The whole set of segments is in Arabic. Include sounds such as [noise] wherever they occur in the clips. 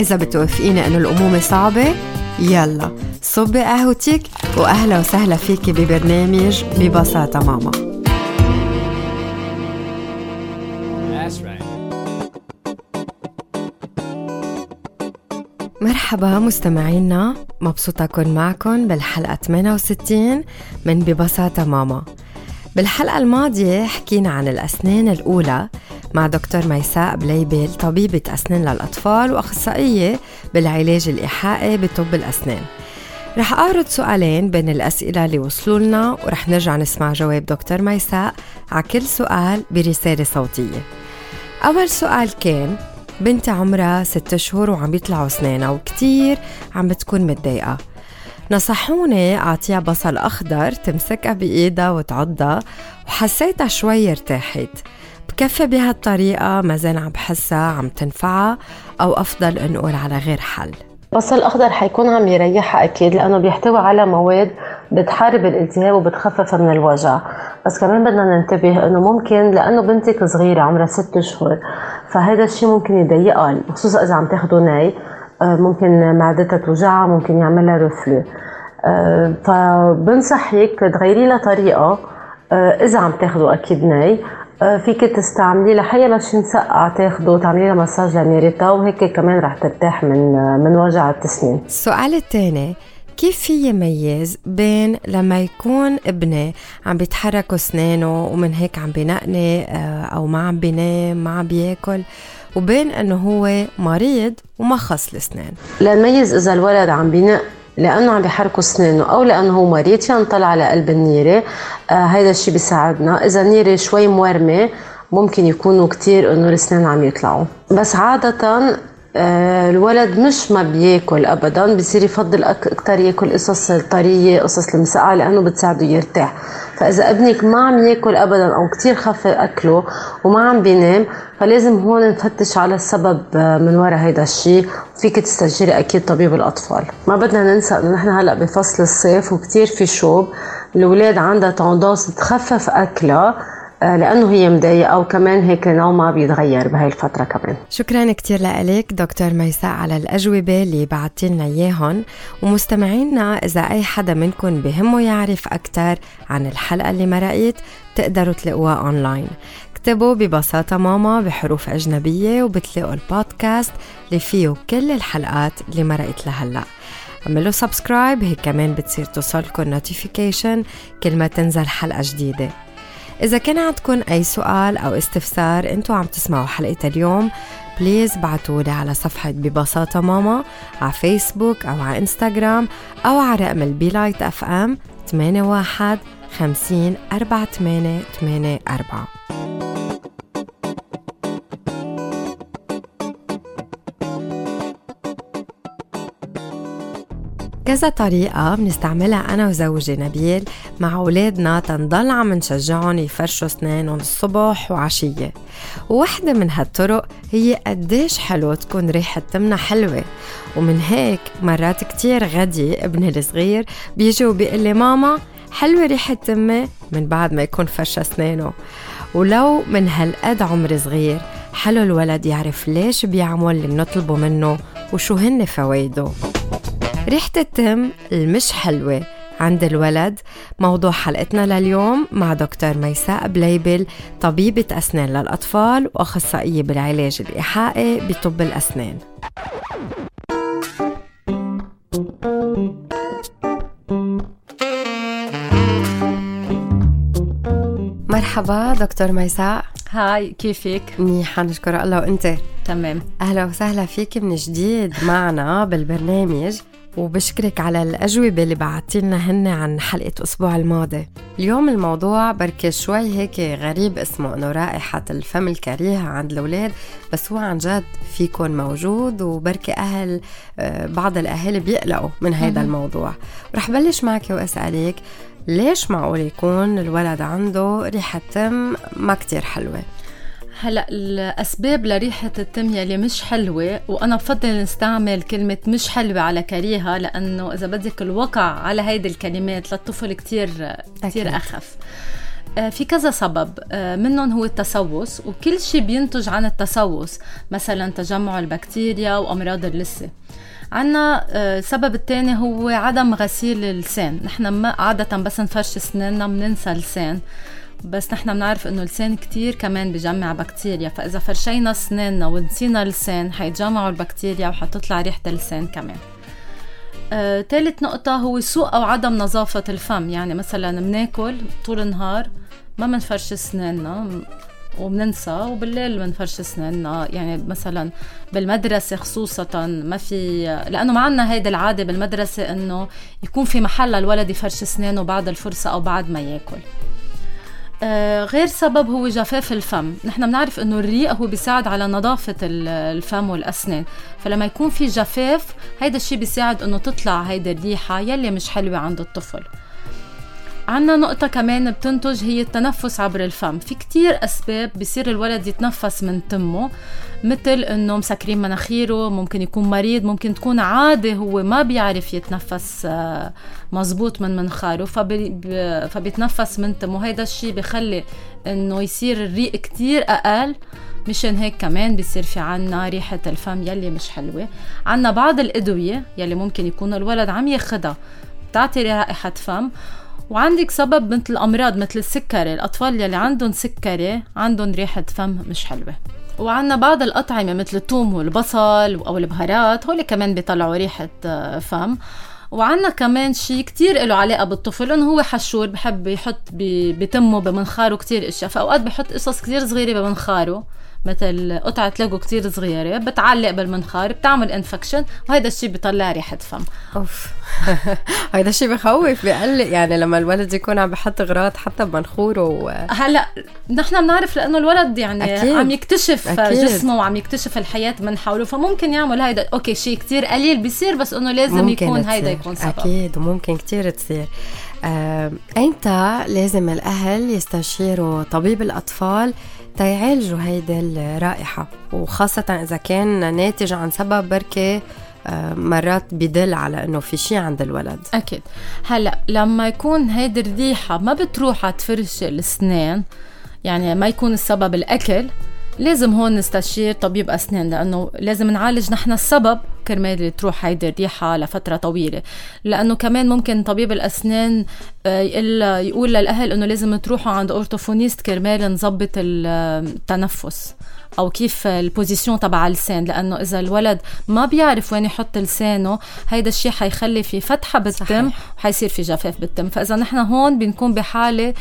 إذا بتوافقيني إنه الأمومة صعبة يلا صبي قهوتك وأهلا وسهلا فيكي ببرنامج ببساطة ماما. مرحبا مستمعينا مبسوطة أكون معكم بالحلقة 68 من ببساطة ماما. بالحلقة الماضية حكينا عن الأسنان الأولى مع دكتور ميساء بليبل طبيبة أسنان للأطفال وأخصائية بالعلاج الإيحائي بطب الأسنان. رح أعرض سؤالين بين الأسئلة اللي وصلوا لنا ورح نرجع نسمع جواب دكتور ميساء على كل سؤال برسالة صوتية. أول سؤال كان بنتي عمرها ست شهور وعم يطلعوا أسنانها وكتير عم بتكون متضايقة. نصحوني أعطيها بصل أخضر تمسكها بإيدها وتعضها وحسيتها شوي ارتاحت. بكفي بهالطريقة ما زال عم بحسها عم تنفعها أو أفضل نقول على غير حل؟ بصل الأخضر حيكون عم يريحها أكيد لأنه بيحتوي على مواد بتحارب الالتهاب وبتخفف من الوجع. بس كمان بدنا ننتبه إنه ممكن لأنه بنتك صغيرة عمرها ست اشهر فهذا الشيء ممكن يضايقها خصوصا إذا عم تاخده ناي آه، ممكن معدتها توجعها ممكن يعملها رفلة. آه، فبنصح هيك تغيري لها طريقة آه، إذا عم تاخده أكيد ناي. فيك تستعملي لحيا لشي مسقع تاخده تعملي لها مساج لميرتها وهيك كمان رح ترتاح من من وجع التسنين. السؤال الثاني كيف في يميز بين لما يكون ابني عم بيتحركوا اسنانه ومن هيك عم بينقني أو ما عم بينام ما عم بياكل وبين إنه هو مريض وما خص الاسنان لنميز إذا الولد عم بينق لأنه عم بيحركوا اسنانه أو لأنه هو مريض فينا نطلع على قلب النيرة. آه هيدا الشيء بيساعدنا. إذا النيرة شوي مورمه ممكن يكونوا كتير إنه الاسنان عم يطلعوا. بس عادة آه، الولد مش ما بياكل ابدا بصير يفضل أكثر ياكل قصص الطريه قصص المسقعه لأنه بتساعده يرتاح. فإذا ابنك ما عم ياكل ابدا أو كثير خف أكله وما عم بينام فلازم هون نفتش على السبب آه، من وراء هيدا الشيء فيك تستشيري أكيد طبيب الأطفال. ما بدنا ننسى إنه نحن هلأ بفصل الصيف وكثير في شوب. الأولاد عندها تندنس تخفف أكلها. لأنه هي مضايقة وكمان هيك نومها بيتغير بهاي الفترة كمان. شكرا كثير لك دكتور ميساء على الأجوبة اللي بعثتي لنا اياهم ومستمعينا إذا أي حدا منكم بهمه يعرف أكثر عن الحلقة اللي مرقت تقدروا تلاقوها أونلاين. اكتبوا ببساطة ماما بحروف أجنبية وبتلاقوا البودكاست اللي فيه كل الحلقات اللي مرقت لهلأ. اعملوا subscribe هيك كمان بتصير توصلكم notification كل ما تنزل حلقة جديدة. إذا كان عندكم أي سؤال أو استفسار أنتوا عم تسمعوا حلقة اليوم please بعتولي على صفحة ببساطة ماما على فيسبوك أو على إنستغرام أو على رقم البي لايت أف أم 81 50 48 84 كذا طريقة بنستعملها أنا وزوجي نبيل مع أولادنا بنضل عم نشجعهم يفرشوا أسنانهم الصبح وعشية. وواحدة من هالطرق هي قديش حلو تكون ريحة تمنا حلوة. ومن هيك مرات كتير غدي ابني الصغير بيجي وبيقول لي ماما حلوة ريحة تمي من بعد ما يكون فرش أسنانه. ولو من هالقد عمر صغير حلو الولد يعرف ليش بيعمل اللي بنطلبه منه وشو هن فوايده ريحة التم المش حلوة. عند الولد موضوع حلقتنا لليوم مع دكتور ميساء بليبل طبيبة أسنان للأطفال وأخصائية بالعلاج الإيحائي بطب الأسنان. مرحبا دكتور ميساء. هاي كيفك؟ منيحة نشكر الله. وأنت؟ تمام. أهلا وسهلا فيك من جديد معنا بالبرنامج. وبشكرك على الأجوبة اللي بعتي لنا هن عن حلقة أسبوع الماضي. اليوم الموضوع بركي شوي هيك غريب اسمه إنه رائحة الفم الكريهة عند الأولاد بس هو عن جد فيكون موجود وبركي أهل آه، بعض الأهالي بيقلقوا من هذا الموضوع. رح بلش معك وأسألك ليش معقول يكون الولد عنده ريحة تم ما كتير حلوة؟ هلا الأسباب لريحة التم يلي مش حلوة وأنا بفضل نستعمل كلمة مش حلوة على كريهة لأنه إذا بدك الوقع على هيدي الكلمات للطفل كتير كتير أخف. آه، في كذا سبب. آه، منهم هو التسوس وكل شيء بينتج عن التسوس مثلا تجمع البكتيريا وأمراض اللثة. عنا السبب آه، الثاني هو عدم غسيل اللسان. نحن ما عادة بس نفرش اسناننا بننسى اللسان. بس نحن بنعرف إنه اللسان كتير كمان بجمع بكتيريا فإذا فرشينا أسناننا ونسينا اللسان حيتجمعوا البكتيريا وحتطلع ريحة اللسان كمان. آه، نقطة هو سوء أو عدم نظافة الفم. يعني مثلا بناكل طول النهار ما بنفرش أسناننا وبننسى وبالليل بنفرش أسناننا. يعني مثلا بالمدرسة خصوصا ما في لأنه ما عندنا هيدي العادة بالمدرسة إنه يكون في محل للولد يفرش أسنانه بعد الفرصة أو بعد ما ياكل. غير سبب هو جفاف الفم. نحن بنعرف إنه الريق هو بيساعد على نظافة الفم والأسنان. فلما يكون في جفاف هيدا الشيء بيساعد إنه تطلع هيدا الريحة يلي مش حلوة عند الطفل. عنا نقطة كمان بتنتج هي التنفس عبر الفم. في كتير أسباب بصير الولد يتنفس من تمه مثل إنه مسكرين مناخيره ممكن يكون مريض ممكن تكون عادة هو ما بيعرف يتنفس آه، مزبوط من منخاره. فبي فبيتنفس من تمه. هيدا الشيء بخلي إنه يصير الريق كتير أقل. مشان هيك كمان بيصير في عنا ريحة الفم يلي مش حلوة. عنا بعض الأدوية يلي ممكن يكون الولد عم ياخدها بتعطي رائحة فم. وعندك سبب مثل الأمراض مثل السكري. الأطفال يلي عندهم سكري عندهم ريحة فم مش حلوة. وعندنا بعض الأطعمة مثل الثوم والبصل أو البهارات هول كمان بيطلعوا ريحة آه، فم. وعنا كمان شيء كتير له علاقة بالطفل إنه هو حشور بحب يحط بتمه بمنخاره كتير إشياء. فأوقات بحط قصص كتير صغيرة بمنخاره. مثل قطعة ليجو كتير صغيرة بتعلق بالمنخار بتعمل infection وهذا الشيء بيطلع ريحة فم. أوف. [laughs] هذا الشيء بخوف بقلق. يعني لما الولد يكون عم بحط غراض حتى بمنخوره و... هلأ نحن بنعرف لأنه الولد يعني أكيد. عم يكتشف أكيد. جسمه وعم يكتشف الحياة من حوله. فممكن يعمل هيدا. أوكي شيء كتير قليل بيصير بس إنه لازم يكون هيدا يكون سبب. أكيد وممكن كتير تصير. آه، ايمتى لازم الأهل يستشيروا طبيب الأطفال تيعالجوا هيدي الرائحة وخاصة إذا كان ناتج عن سبب بركة آه، مرات بدل على إنه في شيء عند الولد. أكيد. هلأ لما يكون هيدي الريحة ما بتروح على تفرش الأسنان يعني ما يكون السبب الأكل لازم هون نستشير طبيب أسنان لأنه لازم نعالج نحن السبب كرمال تروح هيدي الريحة لفترة طويلة. لأنه كمان ممكن طبيب الأسنان آه، يقول للأهل إنه لازم تروحوا عند orthophoniste كرمال نظبط التنفس. أو كيف ال position تبع اللسان لأنه إذا الولد ما بيعرف وين يحط لسانه هيدا الشيء حيخلي في فتحة بالتم وحيصير في جفاف بالتم. فإذا نحن هون بنكون بحالة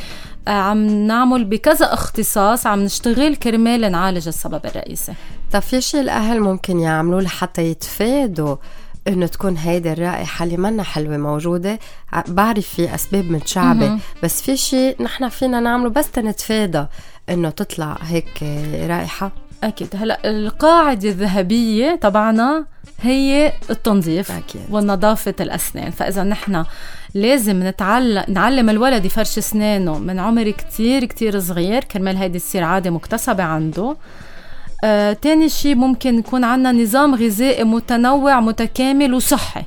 آه، عم نعمل بكذا اختصاص عم نشتغل كرمال نعالج السبب الرئيسي. طب في شيء الأهل ممكن يعملوه لحتى يتفادوا إنه تكون هيدي الرائحة اللي منا حلوة موجودة؟ بعرف في أسباب متشعبة بس في شيء نحن فينا نعمله بس تنتفادى إنه تطلع هيك رائحة؟ أكيد. هلأ القاعدة الذهبية تبعنا هي التنظيف أكيد. ونظافة الأسنان. فإذا نحن لازم نتعلم نعلم الولد يفرش أسنانه من عمر كتير كتير صغير كرمال هيدي تصير عادة مكتسبة عنده. آه، تاني شيء ممكن يكون عنا نظام غذائي متنوع متكامل وصحي.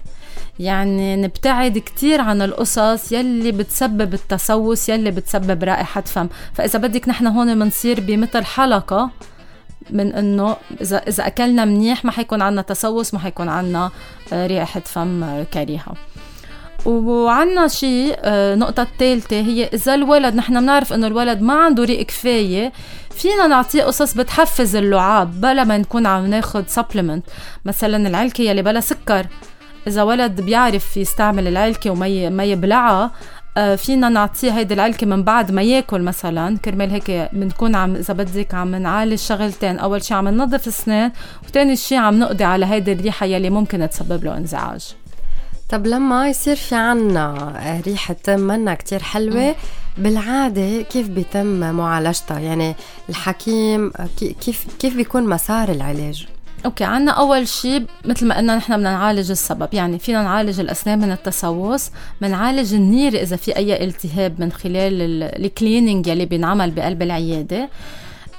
يعني نبتعد كتير عن القصص يلي بتسبب التسوس يلي بتسبب رائحة فم. فإذا بدك نحن هون بنصير بمثل حلقة من إنه إذا إذا أكلنا منيح ما حيكون عنا تسوس ما حيكون عنا آه، رائحه فم كريهة. وعنا شيء آه، نقطة الثالثة هي إذا الولد نحن بنعرف إنه الولد ما عنده ريق كفاية فينا نعطيه قصص بتحفز اللعاب بلا ما نكون عم ناخد سبلمنت مثلا العلكة يلي بلا سكر. إذا ولد بيعرف يستعمل العلكة وما ما يبلعها آه، فينا نعطيه هيدي العلكة من بعد ما ياكل مثلا. كرمال هيك بنكون عم إذا بدك عم نعالج شغلتين. أول شيء عم ننظف اسنان وثاني شيء عم نقضي على هيدي الريحة يلي ممكن تسبب له انزعاج. طب لما يصير في عنا ريحة تم منا كتير حلوة بالعادة كيف بيتم معالجتها؟ يعني الحكيم كيف كيف بيكون مسار العلاج؟ أوكي عنا أول شيء مثل ما قلنا نحن بدنا نعالج السبب يعني فينا نعالج الأسنان من التسوس بنعالج النير إذا في أي التهاب من خلال الكليننج يلي بينعمل بقلب العيادة.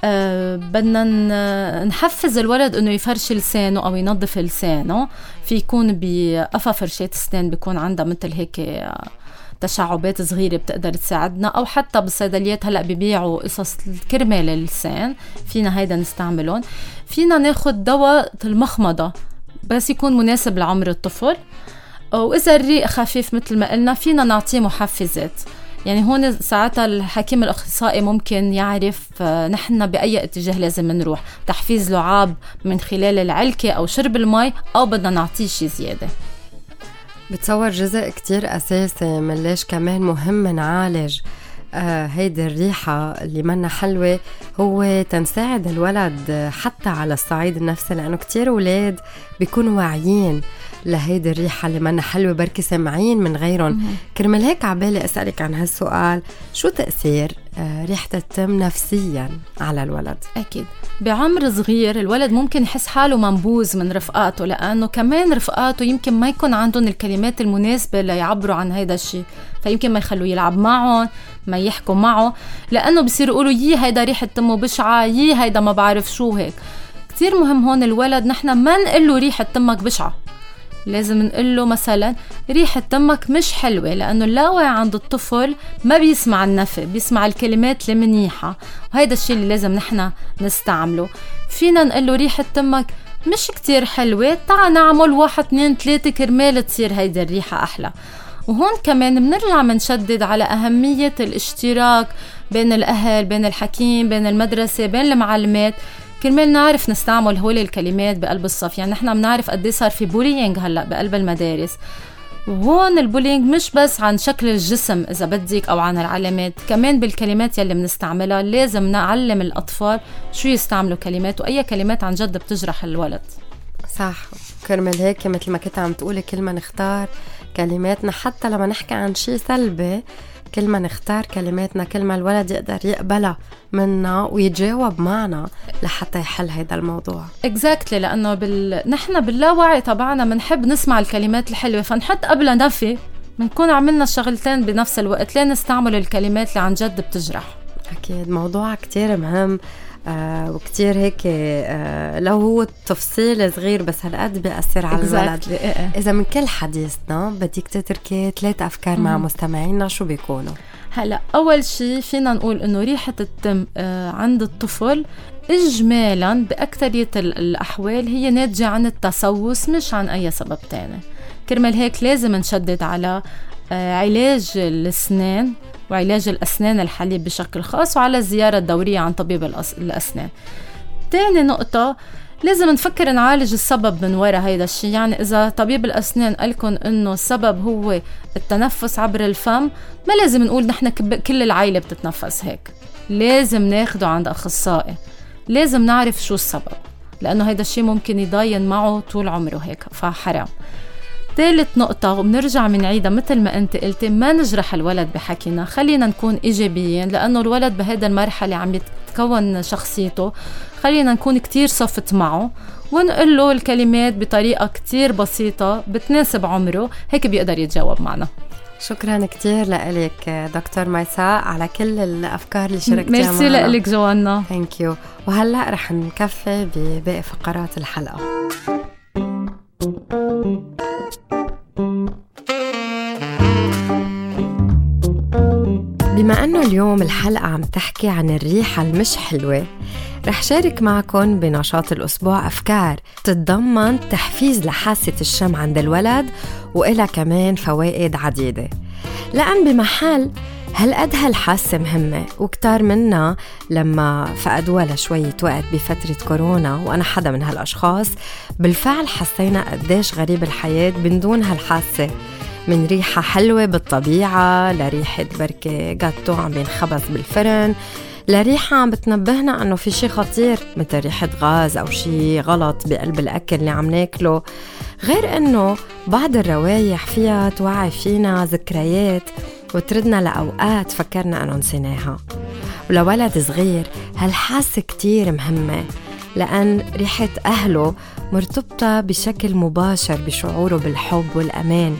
أه بدنا نحفز الولد إنه يفرش لسانه أو ينظف لسانه. في يكون بقفا فرشات اسنان بيكون عندها مثل هيك تشعبات صغيرة بتقدر تساعدنا أو حتى بالصيدليات. هلأ ببيعوا قصص الكرمة للسان فينا هيدا نستعملهم. فينا ناخد دواء المخمضة بس يكون مناسب لعمر الطفل. وإذا الريق خفيف مثل ما قلنا فينا نعطيه محفزات. يعني هون ساعتها الحكيم الأخصائي ممكن يعرف آه، نحن بأي اتجاه لازم نروح. تحفيز لعاب من خلال العلكة أو شرب المي أو بدنا نعطيه شيء زيادة. بتصور جزء كتير أساسي من ليش كمان مهم نعالج آه هيدي الريحة اللي منا حلوة هو تنساعد الولد حتى على الصعيد النفسي لأنه كتير أولاد بيكونوا واعيين. لهيدي الريحة اللي منا حلوة بركي سامعين من غيرهم. كرمال هيك عبالي أسألك عن هالسؤال. شو تأثير آه، ريحة التم نفسيا على الولد؟ أكيد. بعمر صغير الولد ممكن يحس حاله منبوذ من رفقاته لأنه كمان رفقاته يمكن ما يكون عندهم الكلمات المناسبة ليعبروا عن هيدا الشيء فيمكن ما يخلوه يلعب معهم ما يحكوا معه. لأنه بصير يقولوا يي هيدا ريحة تمه بشعة يي هيدا ما بعرف شو هيك. كتير مهم هون الولد نحن ما نقول له ريحة تمك بشعة. لازم نقول له مثلا ريحة تمك مش حلوة لأنه اللاوعي عند الطفل ما بيسمع النفي بيسمع الكلمات المنيحة. وهيدا الشيء اللي لازم نحن نستعمله. فينا نقول له ريحة تمك مش كتير حلوة تعا نعمل واحد اثنين ثلاثة كرمال تصير هيدي الريحة أحلى. وهون كمان بنرجع بنشدد على أهمية الاشتراك بين الأهل بين الحكيم بين المدرسة بين المعلمات. كرمال نعرف نستعمل هول الكلمات بقلب الصف. يعني نحن بنعرف قد إيه صار في bullying هلأ بقلب المدارس. وهون ال bullying مش بس عن شكل الجسم إذا بدك أو عن العلامات كمان بالكلمات يلي بنستعملها لازم نعلم الأطفال شو يستعملوا كلمات وأي كلمات عن جد بتجرح الولد. صح. كرمال هيك مثل ما كنت عم تقولي كل ما نختار كلماتنا حتى لما نحكي عن شيء سلبي كل ما نختار كلماتنا كل ما الولد يقدر يقبلها منا ويتجاوب معنا لحتى يحل هذا الموضوع. اكزاكتلي exactly لأنه بال... نحن باللاوعي تبعنا بنحب نسمع الكلمات الحلوة فنحط قبلها نفي بنكون عملنا الشغلتين بنفس الوقت ليه نستعمل الكلمات اللي عن جد بتجرح. أكيد موضوع كتير مهم. آه وكتير هيك آه لو هو تفصيل صغير بس هالقد بيأثر على الولد إيه، إيه. إذا من كل حديثنا بدك تتركي ثلاث أفكار مع مستمعينا شو بيكونوا؟ هلا أول شيء فينا نقول إنه ريحة التم آه عند الطفل إجمالا بأكثرية الأحوال هي ناتجة عن التسوس مش عن أي سبب تاني كرمال هيك لازم نشدد على آه علاج الأسنان وعلاج الأسنان الحليب بشكل خاص وعلى الزيارة الدورية عن طبيب الأسنان. تاني نقطة لازم نفكر نعالج السبب من وراء هيدا الشيء. يعني إذا طبيب الأسنان قالكن إنه السبب هو التنفس عبر الفم ما لازم نقول نحن كل العائلة بتتنفس هيك. لازم ناخده عند أخصائي. لازم نعرف شو السبب لأنه هيدا الشيء ممكن يضاين معه طول عمره هيك. فحرام. ثالث نقطة وبنرجع بنعيدها مثل ما أنت قلتي ما نجرح الولد بحكينا. خلينا نكون إيجابيين لأنه الولد بهيدا المرحلة عم يتكون شخصيته. خلينا نكون كتير صفت معه ونقول له الكلمات بطريقة كتير بسيطة بتناسب عمره هيك بيقدر يتجاوب معنا. شكرا كثير لك دكتور ميساء على كل الأفكار اللي شاركتيها ميرسي لك جوانا. thank you وهلأ رح نكفي بباقي فقرات الحلقة. بما أنه اليوم الحلقة عم تحكي عن الريحة المش حلوة رح شارك معكم بنشاط الأسبوع أفكار تتضمن تحفيز لحاسة الشم عند الولد وإلها كمان فوائد عديدة. لأن بمحل هالقد هالحاسة مهمة؟ وكتار منا لما فقدوها لشوية وقت بفترة كورونا وأنا حدا من هالأشخاص بالفعل حسينا قديش غريب الحياة من دون هالحاسة. من ريحة حلوة بالطبيعة لريحة بركة جاتو عم ينخبز بالفرن لريحة عم بتنبهنا إنه في شي خطير مثل ريحة غاز أو شي غلط بقلب الأكل اللي عم ناكله. غير إنه بعض الروايح فيها توعي فينا ذكريات. وتردنا لأوقات فكرنا أنه نسيناها. ولولد صغير هالحاسة كتير مهمة؟ لأن ريحة أهله مرتبطة بشكل مباشر بشعوره بالحب والأمان.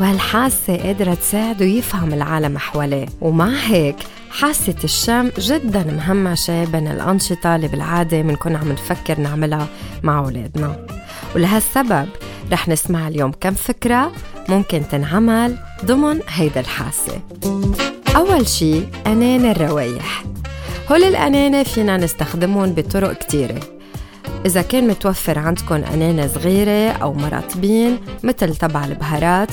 وهالحاسة قادرة تساعده يفهم العالم حواليه؟ ومع هيك حاسة الشم جدا مهمشة بين الأنشطة اللي بالعادة بنكون عم نفكر نعملها مع أولادنا. ولهالسبب رح نسمع اليوم كم فكرة ممكن تنعمل ضمن هيدا الحاسة. أول شي أنان الروايح. هول الأنانة فينا نستخدمهم بطرق كتيرة. إذا كان متوفر عندكم أنانة صغيرة أو مرطبين مثل تبع البهارات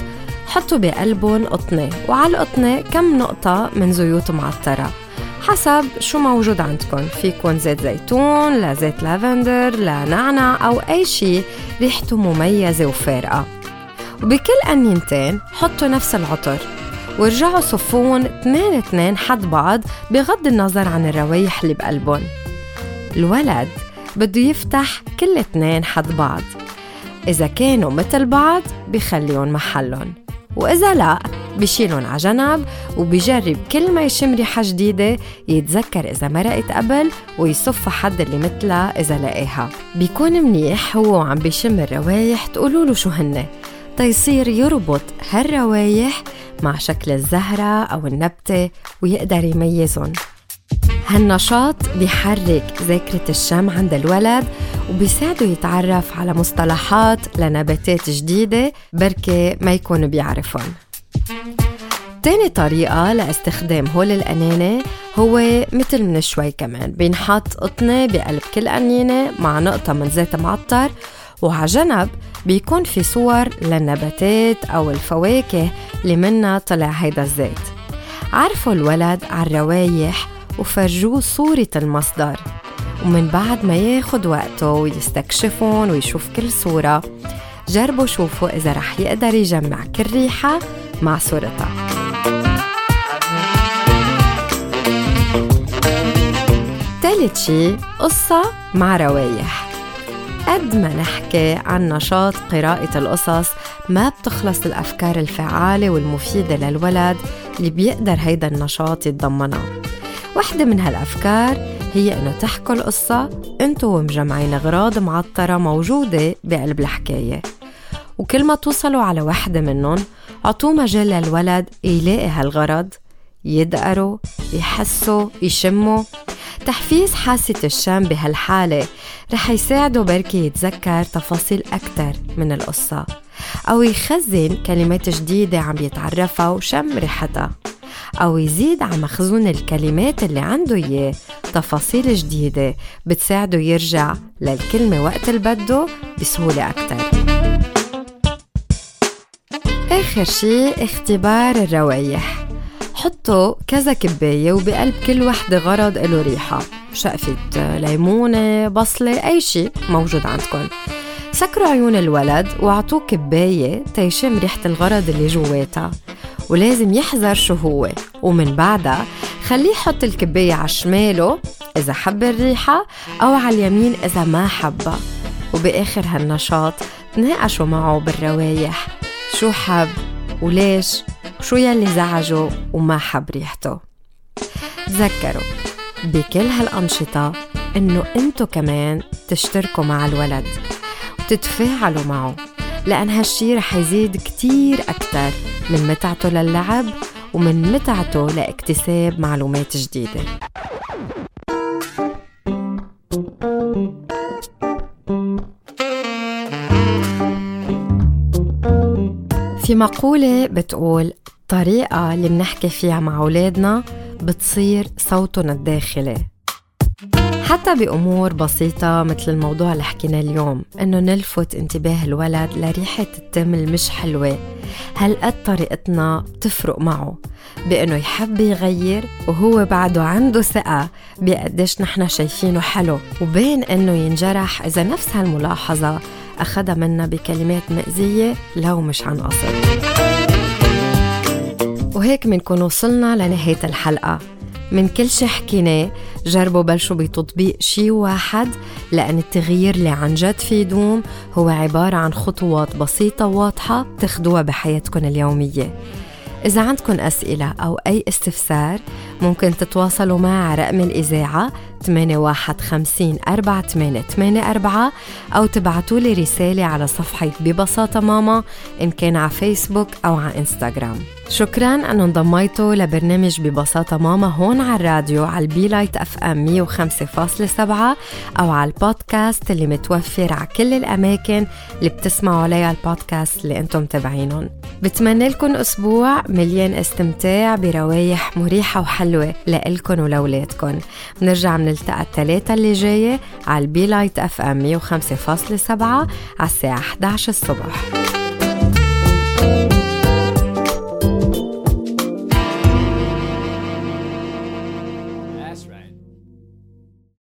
حطوا بقلبهم قطنة. وعلى القطنة كم نقطة من زيوت معطرة. حسب شو موجود عندكم فيكن زيت زيتون لزيت لافندر لنعنع أو أي شي ريحته مميزة وفارقة. وبكل قنينتين حطوا نفس العطر ورجعوا صفون اثنين اثنين حد بعض بغض النظر عن الروايح اللي بقلبهم. الولد بده يفتح كل اثنين حد بعض. إذا كانوا مثل بعض بخليهم محلهم وإذا لا بشيلهم على جنب وبجرب كل ما يشم ريحة جديدة يتذكر إذا مرقت قبل ويصف حد اللي مثلها إذا لقاها. بيكون منيح هو وعم بيشم الروايح تقولوا له شو هن. تيصير يربط هالروايح مع شكل الزهرة أو النبتة ويقدر يميزهم. هالنشاط بيحرك ذاكرة الشم عند الولد وبيساعده يتعرف على مصطلحات لنباتات جديدة بركة ما يكون بيعرفهم. تاني طريقة لاستخدام هول الأنانة هو مثل من شوي كمان بينحط قطنة بقلب كل قنينة مع نقطة من زيت معطر وعلى جنب بيكون في صور للنباتات أو الفواكه اللي منها طلع هيدا الزيت. عرفوا الولد على الروايح وفرجوه صورة المصدر. ومن بعد ما ياخد وقته ويستكشفهم ويشوف كل صورة جربوا شوفوا إذا رح يقدر يجمع كل ريحة مع صورتها. ثالث شي قصة مع روايح. قد ما نحكي عن نشاط قراءة القصص ما بتخلص الأفكار الفعالة والمفيدة للولد اللي بيقدر هيدا النشاط يتضمنها. واحدة من هالأفكار هي إنه تحكوا القصة أنتوا ومجمعين أغراض معطرة موجودة بقلب الحكاية. وكل ما توصلوا على وحدة منهم عطوه مجال للولد يلاقي هالغرض يدقروا يحسوا يشموا. تحفيز حاسة الشم بهالحالة. رح يساعده بركي يتذكر تفاصيل أكتر من القصة أو يخزن كلمات جديدة عم يتعرفها وشم ريحتها أو يزيد على مخزون الكلمات اللي عنده إياه. تفاصيل جديدة بتساعده يرجع للكلمة وقت اللي بده بسهولة أكتر. آخر شي اختبار الروايح حطوا كذا كباية وبقلب كل وحدة غرض له ريحة. شقفة ليمونة بصلة أي شي موجود عندكم سكروا عيون الولد وأعطوه كباية تيشم ريحة الغرض اللي جواتها. ولازم يحذر شو هو. ومن بعدها خليه يحط الكباية على شماله إذا حب الريحة أو على اليمين إذا ما حبها. وبآخر هالنشاط تناقشوا معه بالروايح. شو حب وليش؟ وشو يلي زعجه وما حب ريحته تذكروا بكل هالأنشطة إنه أنتو كمان تشتركوا مع الولد وتتفاعلوا معه لأن هالشي رح يزيد كتير أكتر من متعته للعب ومن متعته لاكتساب معلومات جديدة. في مقولة بتقول الطريقة اللي بنحكي فيها مع أولادنا بتصير صوتنا الداخلي. حتى بأمور بسيطة مثل الموضوع اللي حكينا اليوم إنه نلفت انتباه الولد لريحة التم المش حلوة. هالقد طريقتنا بتفرق معه؟ بإنه يحب يغير وهو بعده عنده ثقة بقديش نحن شايفينه حلو. وبين إنه ينجرح إذا نفس هالملاحظة أخدها منا بكلمات مأزية لو مش عن قصد. وهيك منكون وصلنا لنهاية الحلقة. من كل شي حكيناه جربوا بلشوا بتطبيق شي واحد لأن التغيير اللي عن جد في يدوم هو عبارة عن خطوات بسيطة واضحة تاخدوها بحياتكم اليومية. إذا عندكم أسئلة أو أي استفسار ممكن تتواصلوا على رقم الإذاعة 8150 4884 أو تبعتوا لي رسالة على صفحة ببساطة ماما إن كان على فيسبوك أو على إنستغرام. شكرا أن انضميتوا لبرنامج ببساطة ماما هون على الراديو على البي لايت اف ام 105.7 أو على البودكاست اللي متوفر على كل الأماكن اللي بتسمعوا عليها البودكاست اللي أنتم تابعينهم بتمنى لكم أسبوع مليان استمتاع بروايح مريحة وحلوة. لإلكن ولولادكن بنرجع منلتقى الثلاثة اللي جاية على البي لايت أف أم 105.7 على الساعة 11 الصبح.